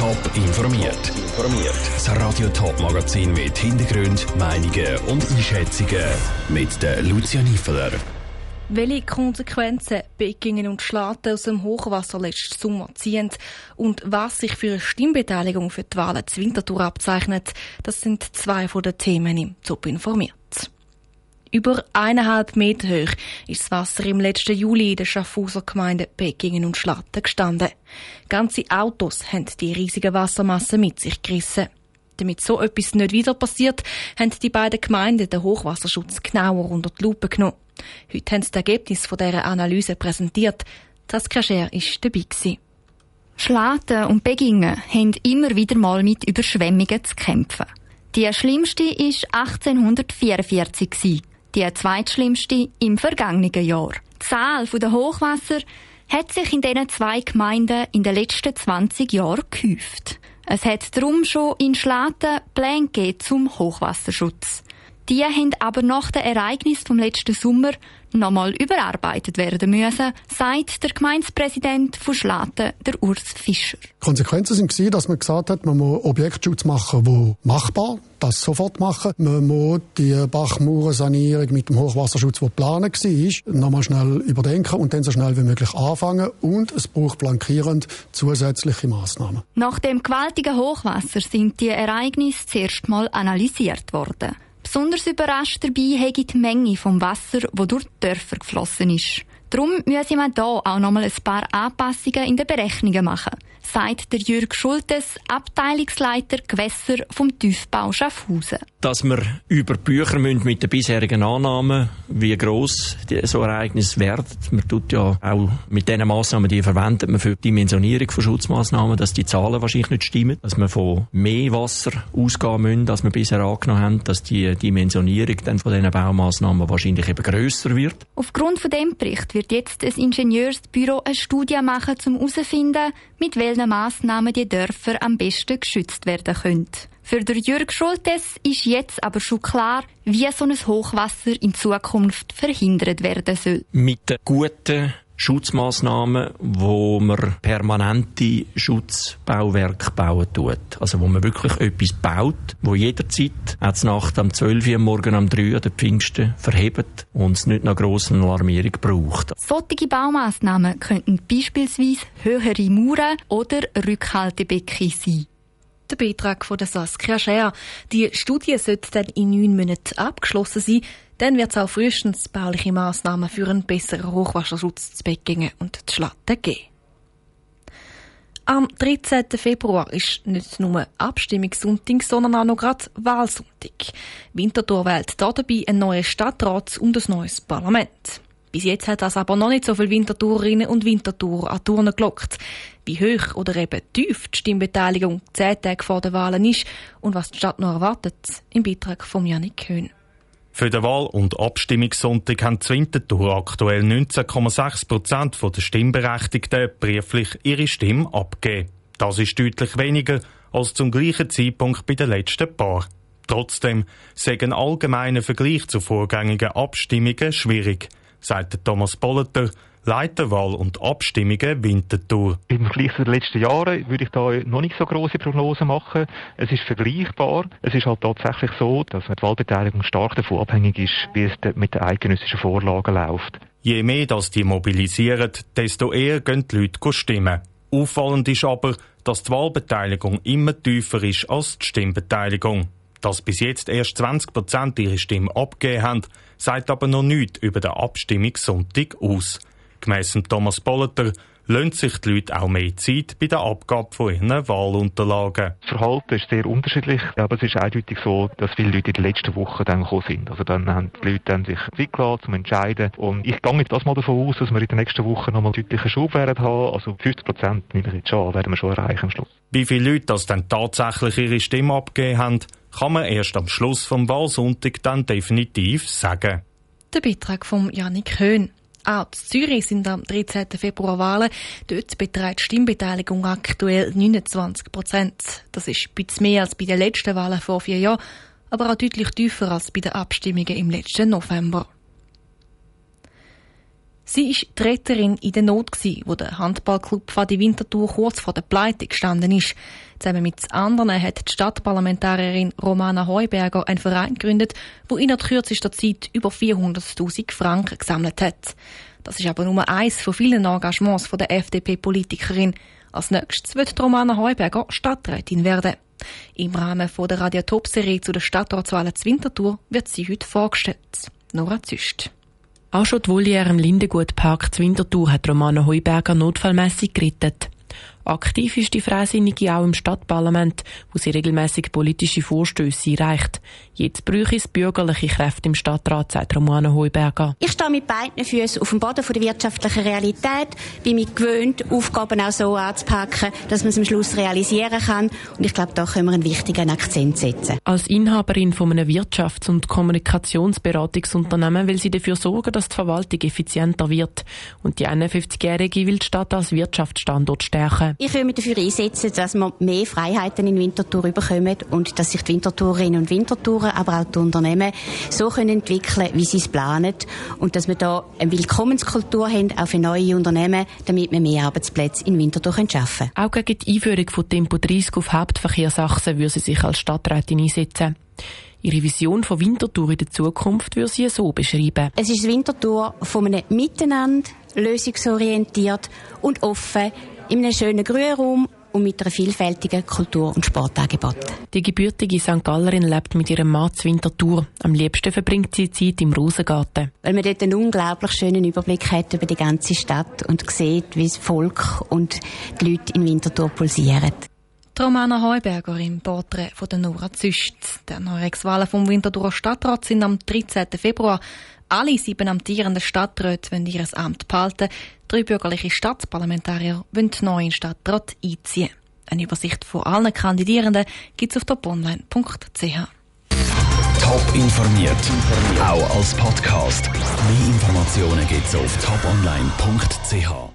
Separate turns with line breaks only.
Top informiert. Informiert. Das Radio Top Magazin mit Hintergrund, Meinungen und Einschätzungen mit der Lucia Niefeler.
Welche Konsequenzen Bekingen und Schlaten aus dem Hochwasser letzten Sommer ziehen und was sich für eine Stimmbeteiligung für die Wahlen zur Winterthur abzeichnet, das sind zwei von den Themen im Top informiert. Über eineinhalb Meter hoch ist das Wasser im letzten Juli in der Schaffhauser Gemeinde Bekingen und Schlatten gestanden. Ganze Autos haben die riesige Wassermasse mit sich gerissen. Damit so etwas nicht wieder passiert, haben die beiden Gemeinden den Hochwasserschutz genauer unter die Lupe genommen. Heute haben sie das Ergebnis dieser Analyse präsentiert. Das Kascher war dabei. Gewesen.
Schlaten und Begingen haben immer wieder mal mit Überschwemmungen zu kämpfen. Die schlimmste war 1844 die zweitschlimmste im vergangenen Jahr. Die Zahl der Hochwasser hat sich in diesen zwei Gemeinden in den letzten 20 Jahren gehäuft. Es hat darum schon in Schlaten Pläne zum Hochwasserschutz. Die haben aber nach dem Ereignis vom letzten Sommer nochmal überarbeitet werden müssen, sagt der Gemeindepräsident von Schlaten, der Urs Fischer.
Die Konsequenzen sind dass man gesagt hat, man muss Objektschutz machen, wo machbar, das sofort machen. Man muss die Bachmauersanierung mit dem Hochwasserschutz, der geplant war, nochmal schnell überdenken und dann so schnell wie möglich anfangen. Und es braucht flankierend zusätzliche Massnahmen.
Nach dem gewaltigen Hochwasser sind die Ereignisse zuerst mal analysiert worden. Besonders überrascht dabei habe die Menge vom Wasser, das durch die Dörfer geflossen ist. Darum müssen wir hier auch noch mal ein paar Anpassungen in den Berechnungen machen, sagt der Jürg Schultes, Abteilungsleiter Gewässer vom Tiefbau Schaffhausen.
Dass wir über Bücher müssen mit den bisherigen Annahmen, wie gross so Ereignis werden. Man tut ja auch mit diesen Massnahmen, die verwendet man für die Dimensionierung von Schutzmaßnahmen, dass die Zahlen wahrscheinlich nicht stimmen, dass wir von mehr Wasser ausgehen müssen, als wir bisher angenommen haben, dass die Dimensionierung dann von diesen Baumaßnahmen wahrscheinlich eben grösser wird.
Aufgrund von dem Bericht wird jetzt ein Ingenieursbüro eine Studie machen, um herauszufinden, mit welchen Massnahmen die Dörfer am besten geschützt werden können. Für den Jürg Schultes ist jetzt aber schon klar, wie so ein Hochwasser in Zukunft verhindert werden soll.
Mit guten Schutzmaßnahmen, wo man permanente Schutzbauwerke bauen tut. Also wo man wirklich etwas baut, wo jederzeit, auch Nacht am 12 Uhr, morgen am 3 Uhr, der Pfingsten, verhebt und es nicht noch grosse Alarmierung braucht.
Solche Baumaßnahmen könnten beispielsweise höhere Mauern oder Rückhaltebecken sein
der Beitrag von Saskia Scher. Die Studie sollte dann in neun Monaten abgeschlossen sein. Dann wird es auch frühestens bauliche Massnahmen für einen besseren Hochwasserschutz zu Beckingen und zu Schlatten geben. Am 13. Februar ist nicht nur Abstimmungssonntag, sondern auch noch gerade Wahlsonntag. Winterthur wählt dabei einen neuen Stadtrat und ein neues Parlament. Bis jetzt hat das aber noch nicht so viele Wintertourerinnen und Wintertourer an Turnen gelockt. Wie hoch oder eben tief die Stimmbeteiligung zehn Tage vor den Wahlen ist und was die Stadt noch erwartet, im Beitrag von Janik Köhn.
Für den Wahl- und Abstimmungssonntag haben die Winterthur aktuell 19,6 Prozent der Stimmberechtigten brieflich ihre Stimme abgegeben. Das ist deutlich weniger als zum gleichen Zeitpunkt bei den letzten paar. Trotzdem sagen allgemeine Vergleich zu vorgängigen Abstimmungen schwierig sagt Thomas Polleter, Leiter Wahl und Abstimmungen Winterthur.
Im Vergleich zu den letzten Jahren würde ich da noch nicht so große Prognosen machen. Es ist vergleichbar. Es ist halt tatsächlich so, dass die Wahlbeteiligung stark davon abhängig ist, wie es mit den eidgenössischen Vorlagen läuft.
Je mehr das die mobilisieren, desto eher gehen die Leute stimmen. Auffallend ist aber, dass die Wahlbeteiligung immer tiefer ist als die Stimmbeteiligung. Dass bis jetzt erst 20 Prozent ihre Stimme abgegeben haben, sagt aber noch nichts über den Abstimmungssonntag aus. Gemäss Thomas Bolleter lohnt sich die Leute auch mehr Zeit bei der Abgabe von ihren Wahlunterlagen.
Das Verhalten ist sehr unterschiedlich, aber es ist eindeutig so, dass viele Leute in den letzten Wochen dann gekommen sind. Also dann haben die Leute dann sich Zeit gelassen, um zu entscheiden. Und ich gehe jetzt das mal davon aus, dass wir in den nächsten Wochen nochmal deutlichen Schub werden haben. Also 50 Prozent nehme ich jetzt schon werden wir schon erreichen am Schluss.
Wie viele Leute das dann tatsächlich ihre Stimme abgegeben haben, kann man erst am Schluss vom Wahlsonntag dann definitiv sagen.
Der Beitrag von Janik Höhn. Auch in Zürich sind am 13. Februar Wahlen. Dort beträgt die Stimmbeteiligung aktuell 29 Prozent. Das ist ein bisschen mehr als bei den letzten Wahlen vor vier Jahren, aber auch deutlich tiefer als bei den Abstimmungen im letzten November. Sie war die Retterin in der Not, wo der Handballclub Fadi Winterthur kurz vor der Pleite gestanden ist. Zusammen mit anderen hat die Stadtparlamentarierin Romana Heuberger einen Verein gegründet, wo in der kürzester Zeit über 400.000 Franken gesammelt hat. Das ist aber nur eins von vielen Engagements der FDP-Politikerin. Als nächstes wird Romana Heuberger Stadträtin werden. Im Rahmen der Radiotop-Serie zu der Stadtratswahlen zu Winterthur wird sie heute vorgestellt. Nora Züst.
Auch schon die Voliere im Lindengutpark zu Winterthur hat Romana Heuberger notfallmässig gerettet. Aktiv ist die Freisinnige auch im Stadtparlament, wo sie regelmäßig politische Vorstöße einreicht. Jetzt bräuchte es bürgerliche Kräfte im Stadtrat, sagt Romana Heuberger.
Ich stehe mit beiden Füßen auf dem Boden der wirtschaftlichen Realität, bin mich gewöhnt, Aufgaben auch so anzupacken, dass man es am Schluss realisieren kann. Und ich glaube, da können wir einen wichtigen Akzent setzen.
Als Inhaberin von einem Wirtschafts- und Kommunikationsberatungsunternehmen will sie dafür sorgen, dass die Verwaltung effizienter wird. Und die 51-Jährige will die Stadt als Wirtschaftsstandort stärken.
Ich will mich dafür einsetzen, dass wir mehr Freiheiten in Winterthur bekommen und dass sich die Winterthurerinnen und Winterthurer, aber auch die Unternehmen so können entwickeln, wie sie es planen und dass wir da eine Willkommenskultur haben, auch für neue Unternehmen, damit wir mehr Arbeitsplätze in Winterthur schaffen
können. Auch gegen die Einführung von Tempo 30 auf Hauptverkehrsachsen würde sie sich als Stadträtin einsetzen. Ihre Vision von Winterthur in der Zukunft würde sie so beschreiben.
Es ist Winterthur von einem Miteinander, lösungsorientiert und offen in einem schönen Grünraum und mit einer vielfältigen Kultur- und Sportangebot.
Die gebürtige St. Gallerin lebt mit ihrem Mann zu Winterthur. Am liebsten verbringt sie Zeit im Rosengarten.
Weil man dort einen unglaublich schönen Überblick hat über die ganze Stadt und sieht, wie das Volk und die Leute in Winterthur pulsieren.
Die Romana Heuberger im Porträt von der Nora Züst. Die Neuerungswahlen vom Winterthurer Stadtrat sind am 13. Februar. Alle sieben amtierenden Stadträte wollen ihr Amt behalten. Drei bürgerliche Stadtparlamentarier wollen neu in Stadtrat einziehen. Eine Übersicht von allen Kandidierenden gibt es auf toponline.ch.
Top informiert, auch als Podcast. Mehr Informationen gibt es auf toponline.ch.